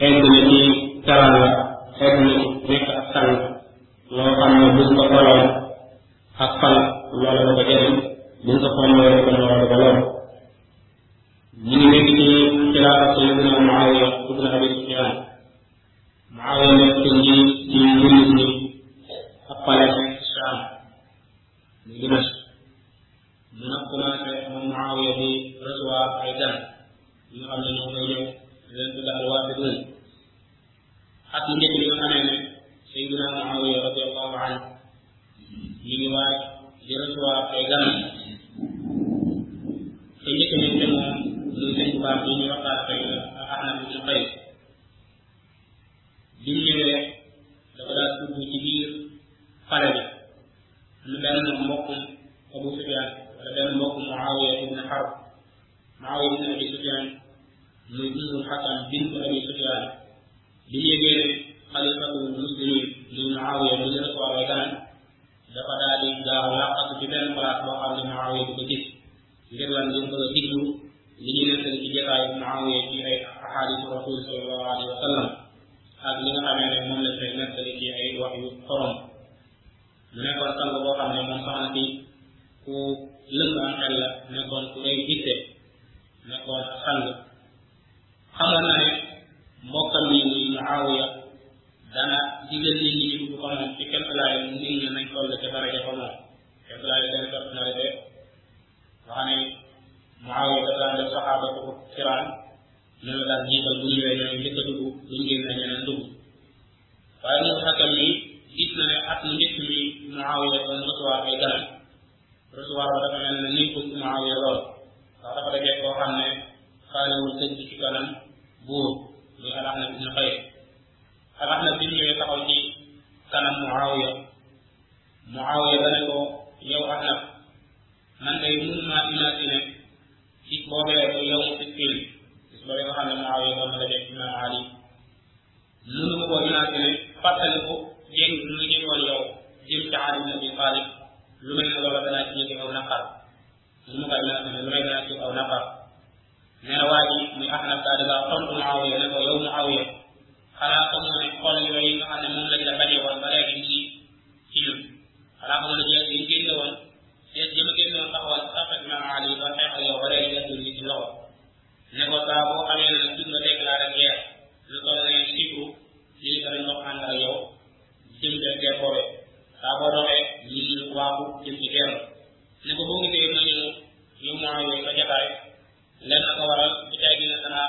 egg na ci teranga egg na ci nekk ak sang loo xam ne buñ ko xoloon ak fan loola da ko jëriñ buñ ko xoolee ko loola da ko ñu ngi nekk ci nekk ci at mu njëkk bi nga xamee ne Seydina Muawiya radiallahu anhu mi ngi waaj di recevoir ay gan. Te njëkk nañ te moom muy sëñ bu baax bi ñu waxtaan tey Ahnaf ibn Qays. Bi mu ñëwee dafa daal dugg ci biir pale bi. Am benn mbokkum Abu Sufyan wala benn mbokk Muawiya ibn Harb. Muawiya ibn Abi Sufyan muy Ummul Hakam bintu Abi Sufyan bi mu yëgee soxna ku lëng am xel la nekkoon ku rëy gitte nekkoon sang xamoon na ne mbokkam yi muy Muawiya dana digal nit ñi ñu ko moom ci kenn laay nit ñi nañ toll ca daraja fa moom kenn laay seen personnalité nga xam ne Muawiya dafa daan def saxaabatu kiraan ñu la daan jiital bu ñëwee ñooy njëkk a dugg bu ñu génn ñeneen dugg waaye mu معاوية. معاوية بنكو يو احنف من اي مما إلى سنة. في بابي ابو يوم في الكل اسم الله يوحنا معاويه بن علي. نونو كو إلى سنة. فاتلكو جين نوي جين ولي يو جيم تعالى النبي طالب. لمن الله بنا في يوم أو نقر. نونو كو إلى سنه لمن الله أو نقر. نرى من احنف هذا فرق معاوية. لكو يوم معاوية. Xanaa ko moo ne xol yooyu la bañee woon ba léegi ngi ci ñun. xanaa ko moo ne jeex yi génne woon jeex yi ma génne woon taxawal Ali xeex ak gàddul ni ci loxo. ne ko saa boo xamee ne nag nga déclaré guerre ne dox ànd ak yow jëm ca guerre boobee saa boo doxee ñu waaxu jëm ci ko ma jataay. lenn ko waral bu tey gi ne danaa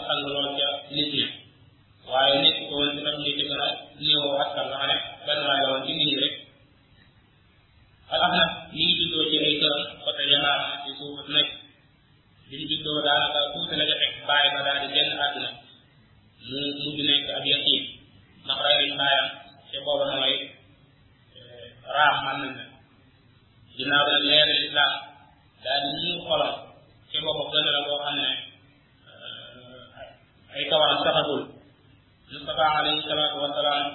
nit ko doon ab sang lool ca nit ñi waaye nit ko woon ci tam ñi ci gën a askan ne benn la woon ci nit ñi rek Ahmad mi ngi juddoo ci ay côté ci nekk juddoo tuuti la bàyyi ba daal di àdduna mu mujj nekk nag ay kawaram saxagul Mustafa alayhi salaatu wasalaam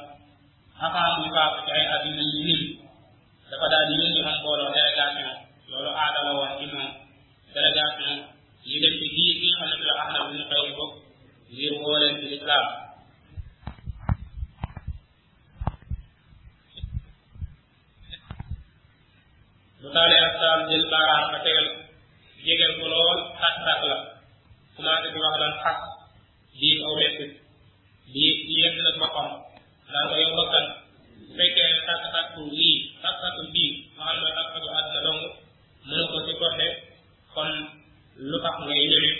avant muy faatu ci ay at yu ñu nim dafa daal di yónni am mbooloo délégation loolu aada la woon ci moom délégation ñu dem ci biir bi nga xam ne fi la Ahmad bin Qays bokk ngir woo leen ci lislaam bu taalee ak saam jël baaraam ba tegal jegeel ko lool xas xas la commencé di wax daan xas di aw mettit di di yedd nag boppam daan ko yow bakkan fekkee ne sàkk sàkku lii sàkk sàkku bii nga xam ne sàkk sàkku àddina dong. Mënu ko si côté kon lu tax ngay ñëwee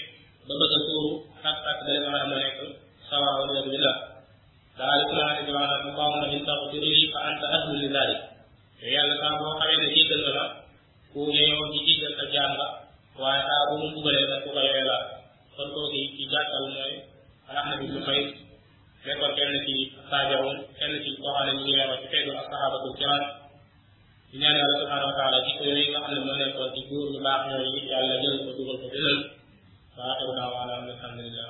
ba bëgg a suuru sàkk sàkk dale xam ne nekk sawaa wala billah daal di commencé di wax nag allahumma in taghfir li fa anta ahlu li dhalik te yàlla saa boo xamee ne nga la ku yeyoo ci jéggal sa jaam la waaye bu mu bugalee nag ku ko yooyee la kon kooku ci gàttal mooy yàlla subhanahu wa taala jikko yooyu nga xam ne moo nekkoon ci góor ñu baax ñooyu yàlla jël ko dugal ko dënal wa axiru daawaana alhamdulilah